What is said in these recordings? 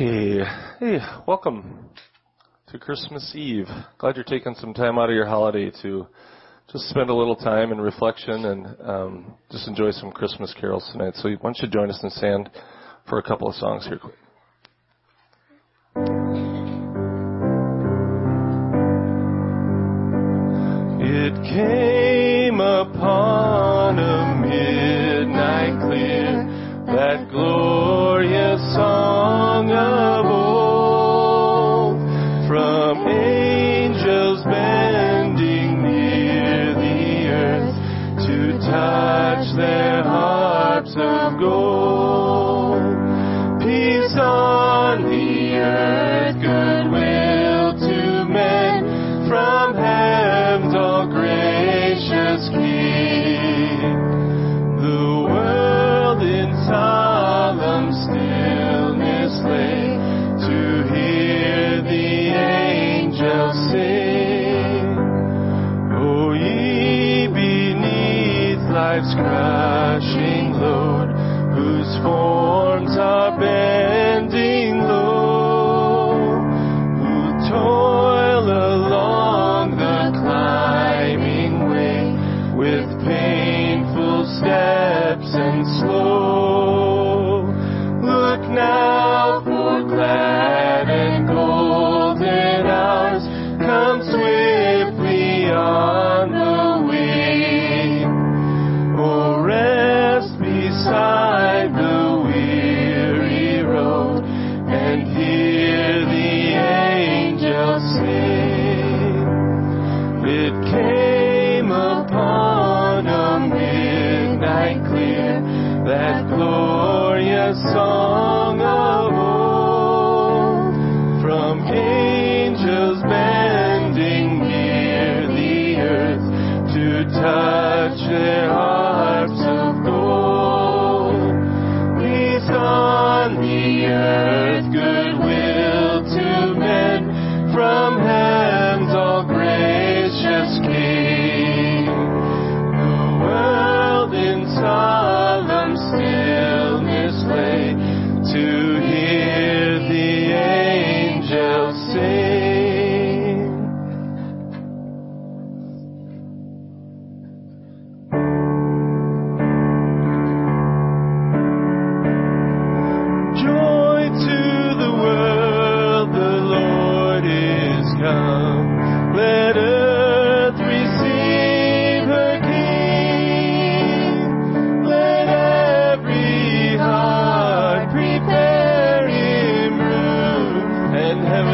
Okay. Hey, welcome to Christmas Eve. Glad you're taking some time out of your holiday to just spend a little time in reflection and um, just enjoy some Christmas carols tonight. So why don't you join us and stand for a couple of songs here quick. It came upon a midnight clear, that glorious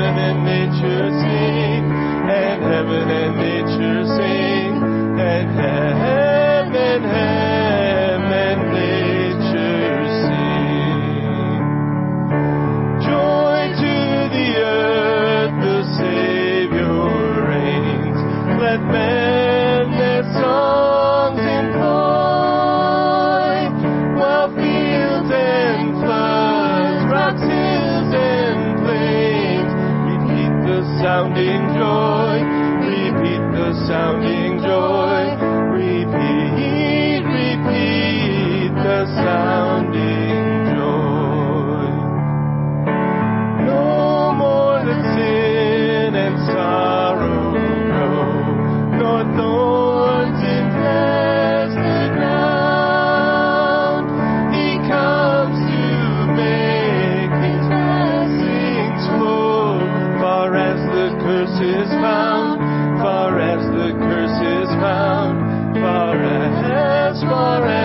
heaven and nature sing. And heaven and nature sing. And heaven, sounding joy. Repeat, repeat the sounding joy. No more the sin and sorrow grow, nor thorns infest the ground. He comes to make his blessings flow, far as the curse is found, far as the curse is found, far as, far as.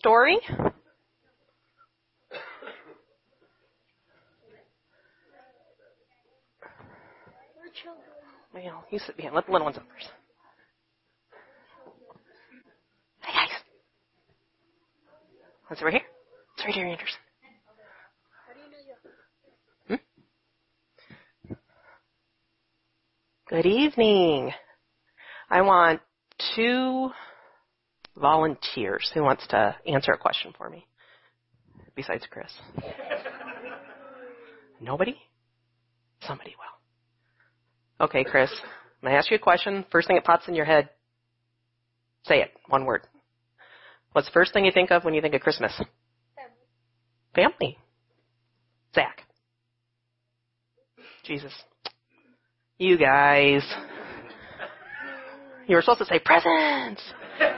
Story. Well, you sit behind. Let the little ones up first. Hey guys. What's over here? It's right here, Anderson. Hmm? Good evening. I want two volunteers who wants to answer a question for me. Besides Chris. Nobody? Somebody will. Okay, Chris. I'm going to ask you a question. First thing that pops in your head, say it. One word. What's the first thing you think of when you think of Christmas? Family. Family. Zach. Jesus. You guys. You were supposed to say presents,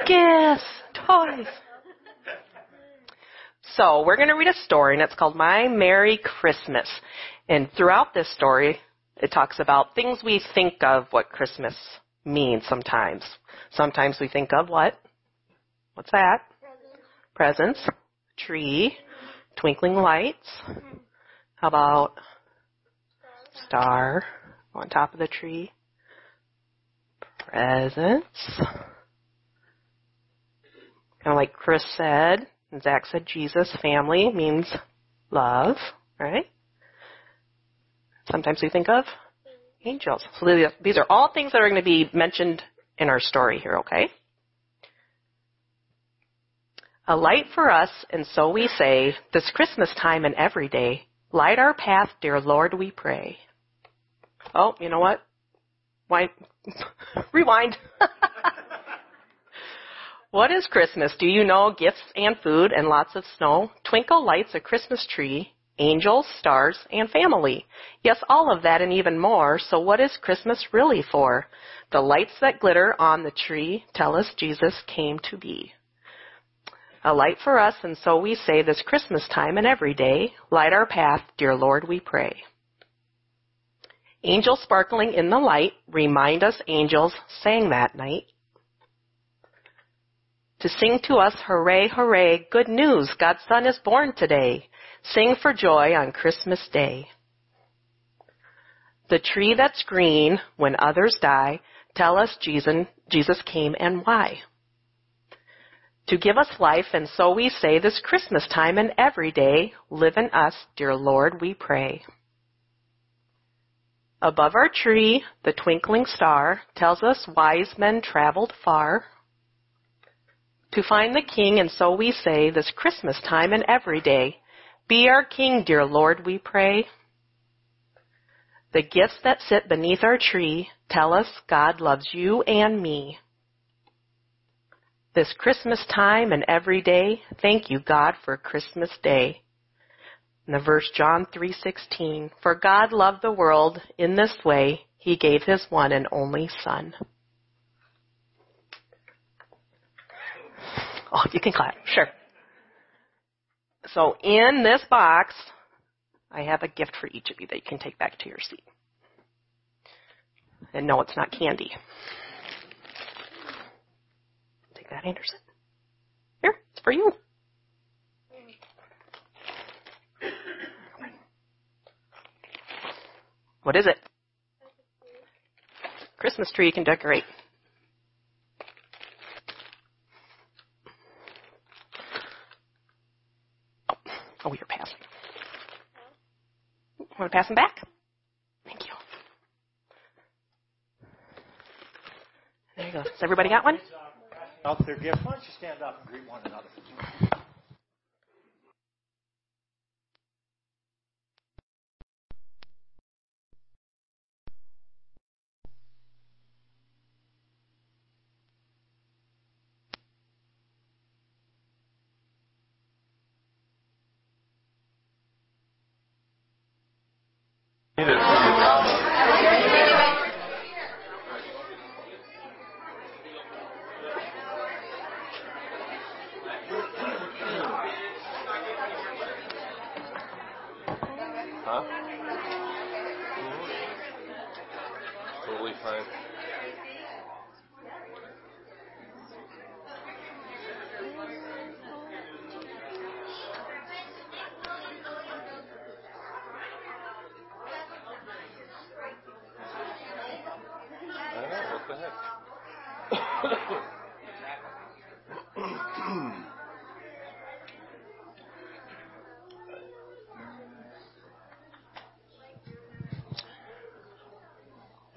gifts, toys. So we're going to read a story, and it's called My Merry Christmas. And throughout this story, it talks about things we think of what Christmas means sometimes. Sometimes we think of what? What's that? Presents. Presents. Tree. Twinkling lights. How about star on top of the tree? Presents. Kind of like Chris said, and Zach said Jesus, family means love, right? Sometimes we think of angels. So these are all things that are going to be mentioned in our story here, okay? A light for us, and so we say, this Christmas time and every day, light our path, dear Lord, we pray. Oh, you know what? Why? Rewind. what is Christmas? Do you know? Gifts and food and lots of snow, twinkle lights, a Christmas tree, angels, stars, and family. Yes, all of that and even more. So what is Christmas really for? The lights that glitter on the tree tell us Jesus came to be. A light for us, and so we say this Christmas time and every day, light our path, dear Lord, we pray. Angels sparkling in the light remind us angels sang that night. To sing to us, hooray, hooray, good news, God's Son is born today. Sing for joy on Christmas Day. The tree that's green when others die, tell us Jesus, Jesus came and why. To give us life, and so we say this Christmas time and every day, live in us, dear Lord, we pray. Above our tree, the twinkling star tells us wise men traveled far to find the king, and so we say this Christmas time and every day, be our king, dear Lord, we pray. The gifts that sit beneath our tree tell us God loves you and me. This Christmas time and every day, thank you, God, for Christmas Day. The verse John 3:16, for God loved the world in this way, he gave his one and only son. Oh, you can clap. Sure. So in this box, I have a gift for each of you that you can take back to your seat. And no, it's not candy. Take that, Anderson. Here, it's for you. What is it? Christmas tree you can decorate. Oh, you're passing. Want to pass them back? Thank you. There you go. Has everybody got one? Out their gift. Why don't you stand up and greet one another?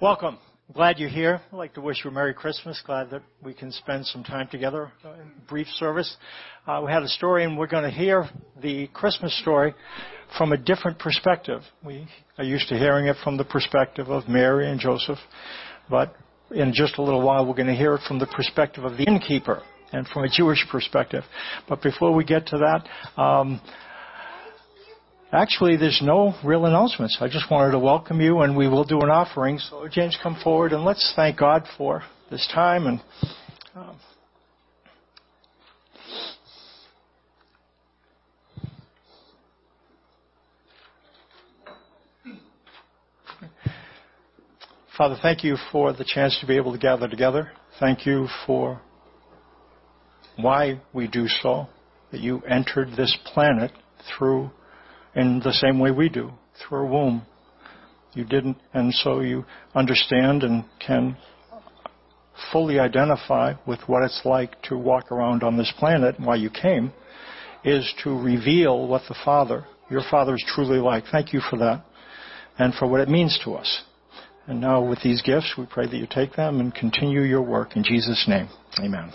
Welcome. Glad you're here. I'd like to wish you a Merry Christmas. Glad that we can spend some time together uh, in brief service. Uh, we had a story, and we're going to hear the Christmas story from a different perspective. We are used to hearing it from the perspective of Mary and Joseph, but in just a little while, we're going to hear it from the perspective of the innkeeper and from a Jewish perspective. But before we get to that, um, Actually, there's no real announcements. I just wanted to welcome you, and we will do an offering. So, James, come forward and let's thank God for this time. And um, Father, thank you for the chance to be able to gather together. Thank you for why we do so, that you entered this planet through in the same way we do, through a womb. You didn't, and so you understand and can fully identify with what it's like to walk around on this planet and why you came is to reveal what the Father, your Father is truly like. Thank you for that and for what it means to us. And now with these gifts, we pray that you take them and continue your work in Jesus' name. Amen.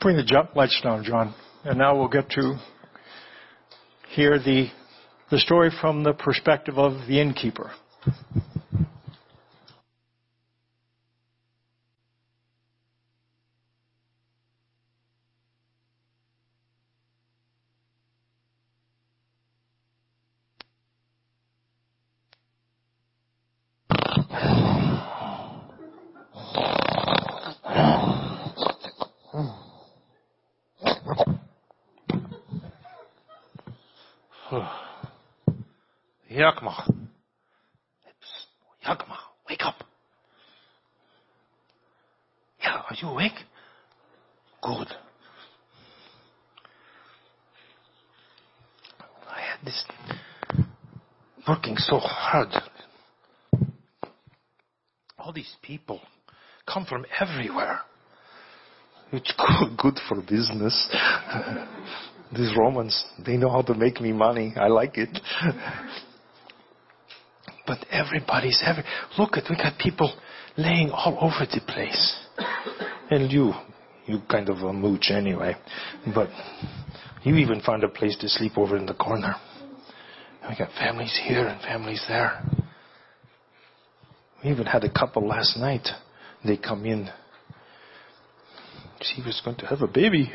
Bring the jump lights down, John. And now we'll get to hear the, the story from the perspective of the innkeeper. Yakma. Yakma, wake up. Yeah, are you awake? Good. I had this working so hard. All these people come from everywhere. It's good for business. These Romans, they know how to make me money. I like it. everybody's every. Look at we got people laying all over the place, and you, you kind of a mooch anyway, but you even found a place to sleep over in the corner. We got families here and families there. We even had a couple last night. They come in. She was going to have a baby.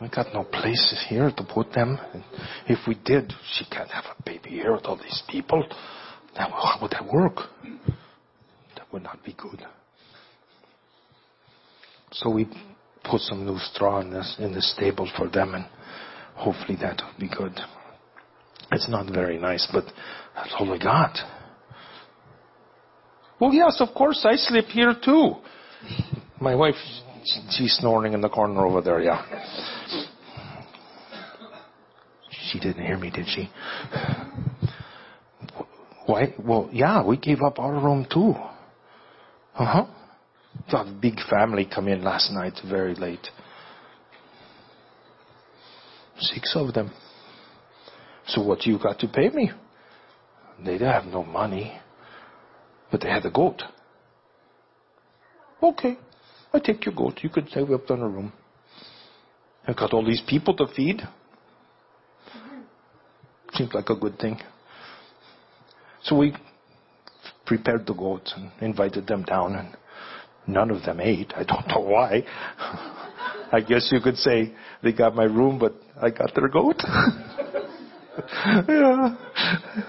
We got no places here to put them. And if we did, she can't have a baby here with all these people. Then how would that work? That would not be good. So we put some new straw in, this, in the stable for them, and hopefully that will be good. It's not very nice, but that's all we got. Well, yes, of course, I sleep here too. My wife, she's snoring in the corner over there, yeah. She didn't hear me, did she? Why? Well, yeah, we gave up our room too. Uh huh. A big family come in last night, very late. Six of them. So what you got to pay me? They didn't have no money, but they had a goat. Okay, I take your goat. You could save up on a room. I got all these people to feed. Seems like a good thing. So we prepared the goats and invited them down, and none of them ate. I don't know why. I guess you could say they got my room, but I got their goat. yeah,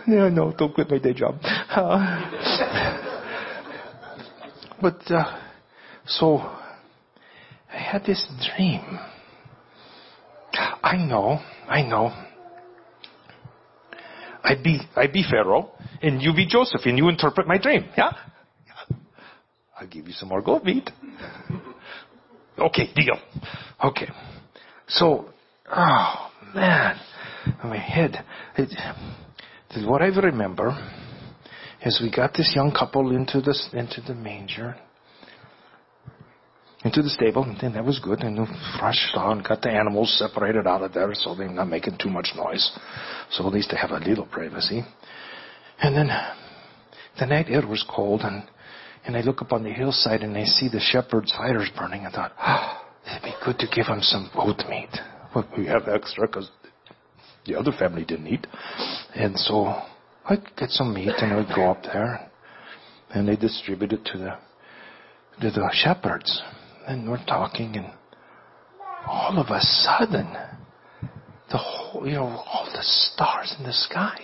yeah, no, don't quit my day job. Uh, but uh, so I had this dream. I know, I know. I be I be Pharaoh, and you be Joseph, and you interpret my dream. Yeah? I'll give you some more gold meat. okay, deal. Okay. So, oh man, my head. It, what I remember is we got this young couple into the into the manger, into the stable, and then that was good. And rushed on, got the animals separated out of there so they're not making too much noise. So at least they have a little privacy. And then the night air was cold, and, and I look up on the hillside and I see the shepherd's fires burning. I thought, oh, it'd be good to give them some goat meat. But we have extra because the other family didn't eat. And so I get some meat and I would go up there and they distribute it to the, to the shepherds and we're talking, and all of a sudden, the whole, you know, all the stars in the sky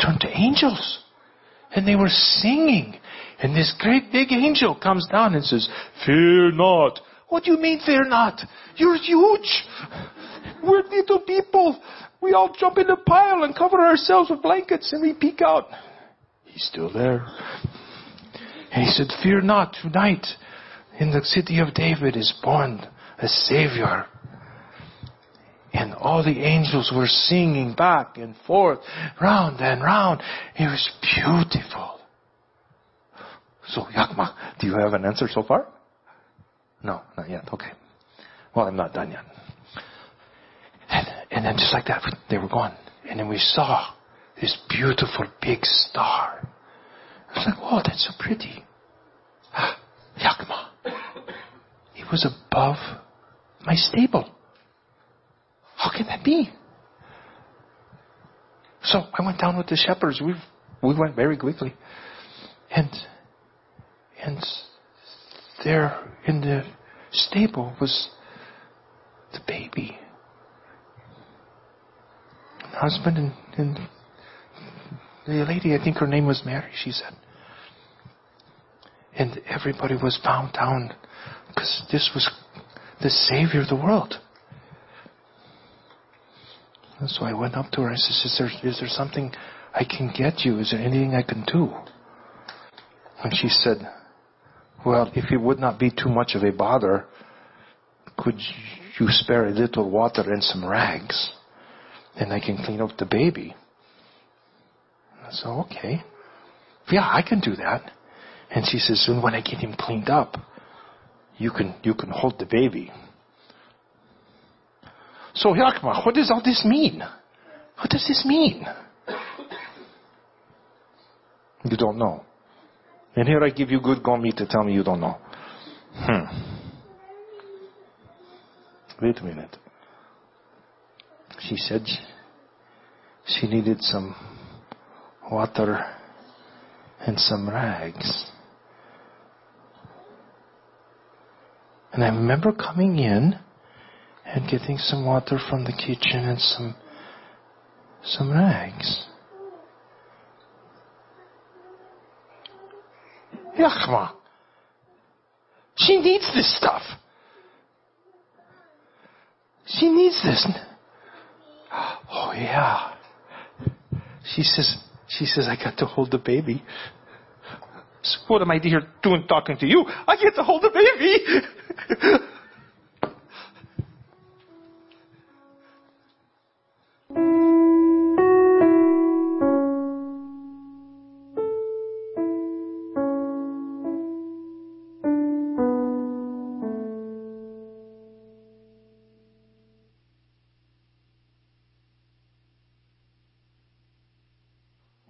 turned to angels. And they were singing. And this great big angel comes down and says, Fear not. What do you mean, fear not? You're huge. We're little people. We all jump in the pile and cover ourselves with blankets and we peek out. He's still there. And he said, Fear not. Tonight in the city of David is born a Savior. And all the angels were singing back and forth, round and round. It was beautiful. So, Yakma, do you have an answer so far? No, not yet. Okay. Well, I'm not done yet. And, and then just like that, they were gone. And then we saw this beautiful big star. I was like, oh, that's so pretty. Ah, Yakma. Was above my stable. How can that be? So I went down with the shepherds. We we went very quickly, and and there in the stable was the baby. the Husband and, and the lady, I think her name was Mary, she said. And everybody was bound down because this was the Savior of the world. And so I went up to her. I said, is there, is there something I can get you? Is there anything I can do? And she said, Well, if it would not be too much of a bother, could you spare a little water and some rags? And I can clean up the baby. I said, Okay. Yeah, I can do that. And she says, And when I get him cleaned up, you can you can hold the baby. So Yakma, what does all this mean? What does this mean? You don't know. And here I give you good gummy to tell me you don't know. Hmm. Wait a minute. She said she needed some water and some rags. And I remember coming in and getting some water from the kitchen and some some rags. Yachma. She needs this stuff. She needs this. Oh yeah. She says, she says, I got to hold the baby. What am I here doing talking to you? I get to hold the baby.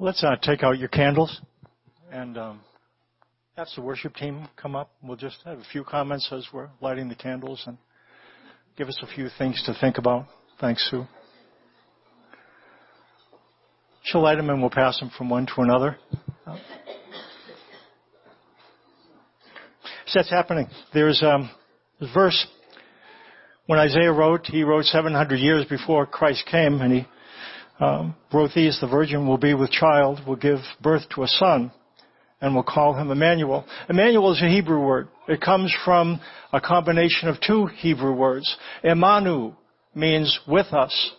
Let's uh, take out your candles and have the worship team come up. We'll just have a few comments as we're lighting the candles and give us a few things to think about. Thanks, Sue. She'll light them and we'll pass them from one to another. So that's happening. There's um, a verse when Isaiah wrote, he wrote 700 years before Christ came, and he um, wrote these, the virgin will be with child, will give birth to a son, and we'll call him Emmanuel. Emmanuel is a Hebrew word. It comes from a combination of two Hebrew words. Emanu means with us.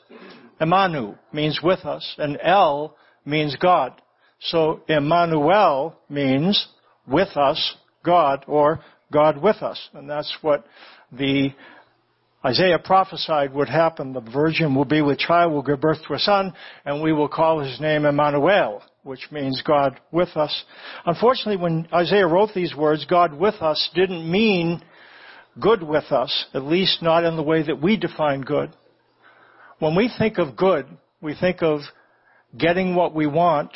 Emanu means with us, and El means God. So Emmanuel means with us, God, or God with us. And that's what the Isaiah prophesied would happen. The virgin will be with child, will give birth to a son, and we will call his name Emmanuel, which means God with us. Unfortunately, when Isaiah wrote these words, God with us didn't mean good with us, at least not in the way that we define good. When we think of good, we think of getting what we want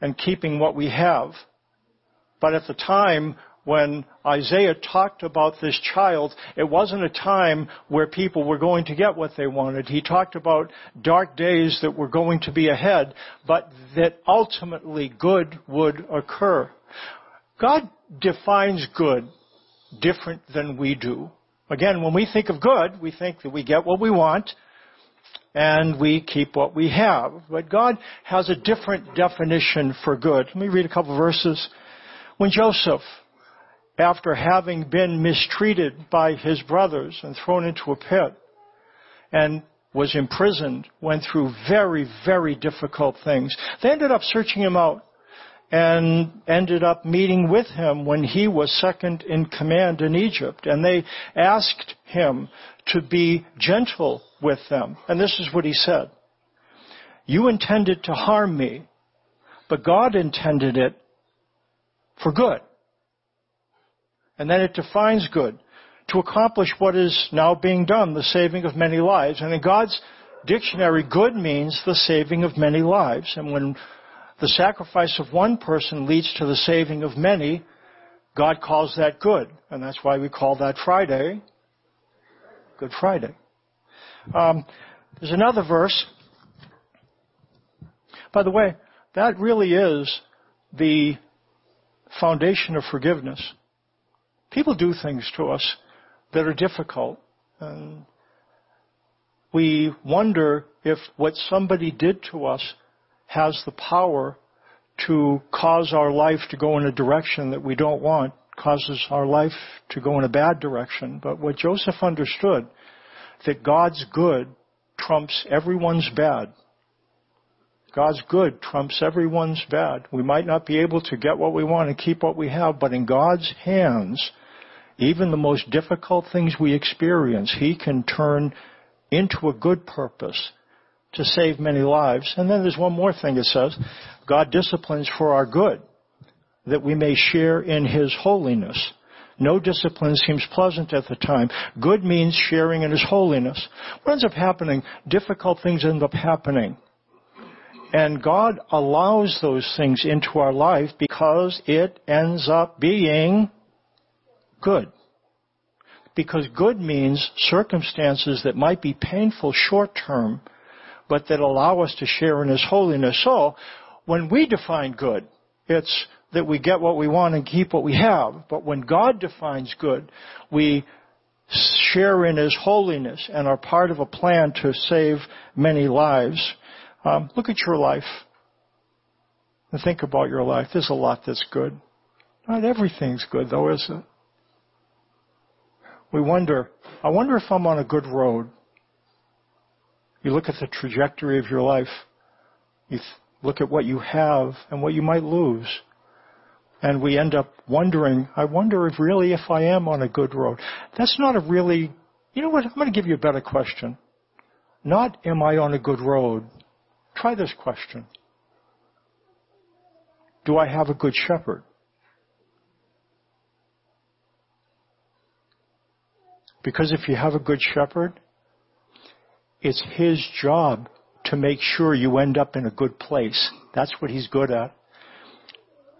and keeping what we have. But at the time, when Isaiah talked about this child, it wasn't a time where people were going to get what they wanted. He talked about dark days that were going to be ahead, but that ultimately good would occur. God defines good different than we do. Again, when we think of good, we think that we get what we want and we keep what we have. But God has a different definition for good. Let me read a couple verses. When Joseph after having been mistreated by his brothers and thrown into a pit and was imprisoned, went through very, very difficult things. They ended up searching him out and ended up meeting with him when he was second in command in Egypt. And they asked him to be gentle with them. And this is what he said. You intended to harm me, but God intended it for good and then it defines good to accomplish what is now being done, the saving of many lives. And in God's dictionary, good means the saving of many lives. And when the sacrifice of one person leads to the saving of many, God calls that good, and that's why we call that Friday Good Friday. Um, there's another verse. By the way, that really is the foundation of forgiveness. People do things to us that are difficult. And we wonder if what somebody did to us has the power to cause our life to go in a direction that we don't want, causes our life to go in a bad direction. But what Joseph understood, that God's good trumps everyone's bad. God's good trumps everyone's bad. We might not be able to get what we want and keep what we have, but in God's hands, even the most difficult things we experience, He can turn into a good purpose to save many lives. And then there's one more thing it says. God disciplines for our good, that we may share in His holiness. No discipline seems pleasant at the time. Good means sharing in His holiness. What ends up happening? Difficult things end up happening. And God allows those things into our life because it ends up being good. Because good means circumstances that might be painful short term, but that allow us to share in His holiness. So, when we define good, it's that we get what we want and keep what we have. But when God defines good, we share in His holiness and are part of a plan to save many lives. Um, look at your life and think about your life. There's a lot that's good. Not everything's good though, is it? We wonder, I wonder if I'm on a good road. You look at the trajectory of your life. You th- look at what you have and what you might lose. And we end up wondering, I wonder if really if I am on a good road. That's not a really, you know what, I'm going to give you a better question. Not am I on a good road. Try this question. Do I have a good shepherd? Because if you have a good shepherd, it's his job to make sure you end up in a good place. That's what he's good at.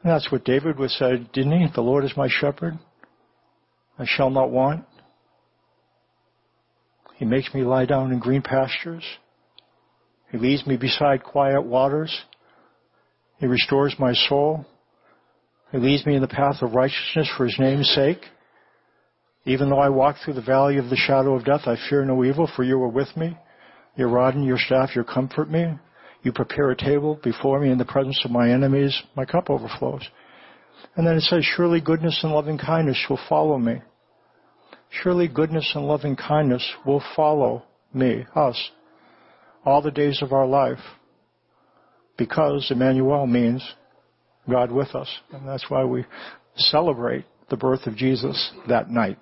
And that's what David was say, didn't he? The Lord is my shepherd. I shall not want. He makes me lie down in green pastures. He leads me beside quiet waters. He restores my soul. He leads me in the path of righteousness for his name's sake. Even though I walk through the valley of the shadow of death, I fear no evil, for you are with me. Your rod and your staff, you comfort me. You prepare a table before me in the presence of my enemies. My cup overflows. And then it says, surely goodness and loving kindness will follow me. Surely goodness and loving kindness will follow me, us, all the days of our life. Because Emmanuel means God with us. And that's why we celebrate the birth of Jesus that night.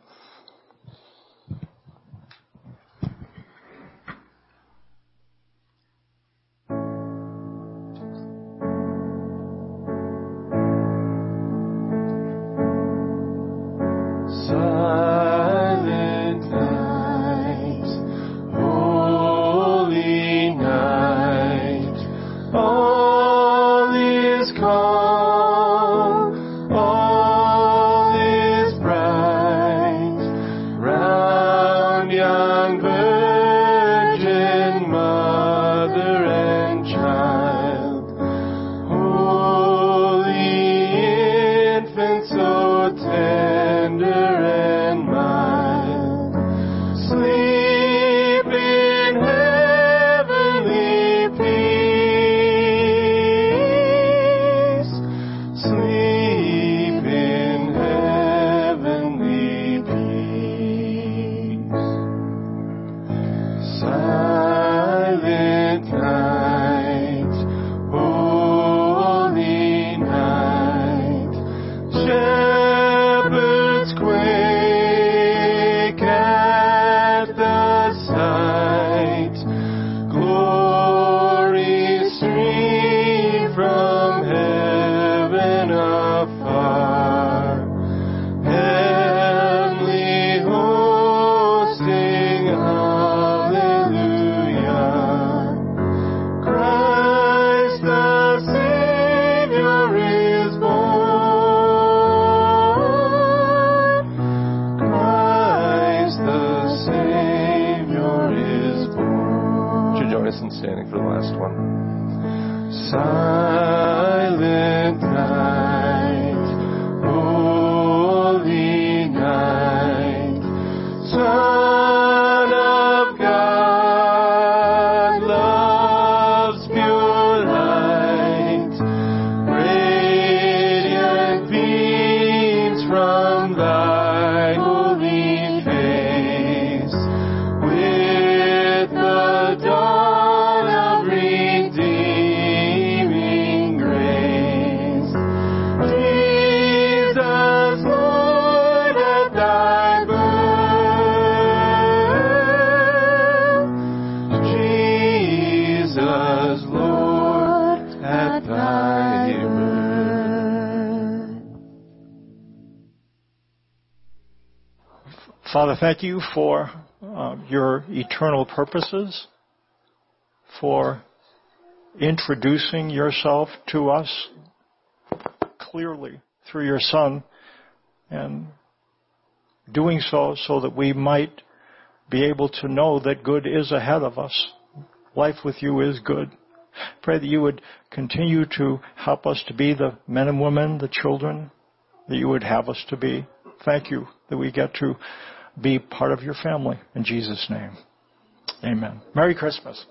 Thank you for uh, your eternal purposes, for introducing yourself to us clearly through your Son, and doing so so that we might be able to know that good is ahead of us. Life with you is good. Pray that you would continue to help us to be the men and women, the children that you would have us to be. Thank you that we get to be part of your family in Jesus' name. Amen. Merry Christmas.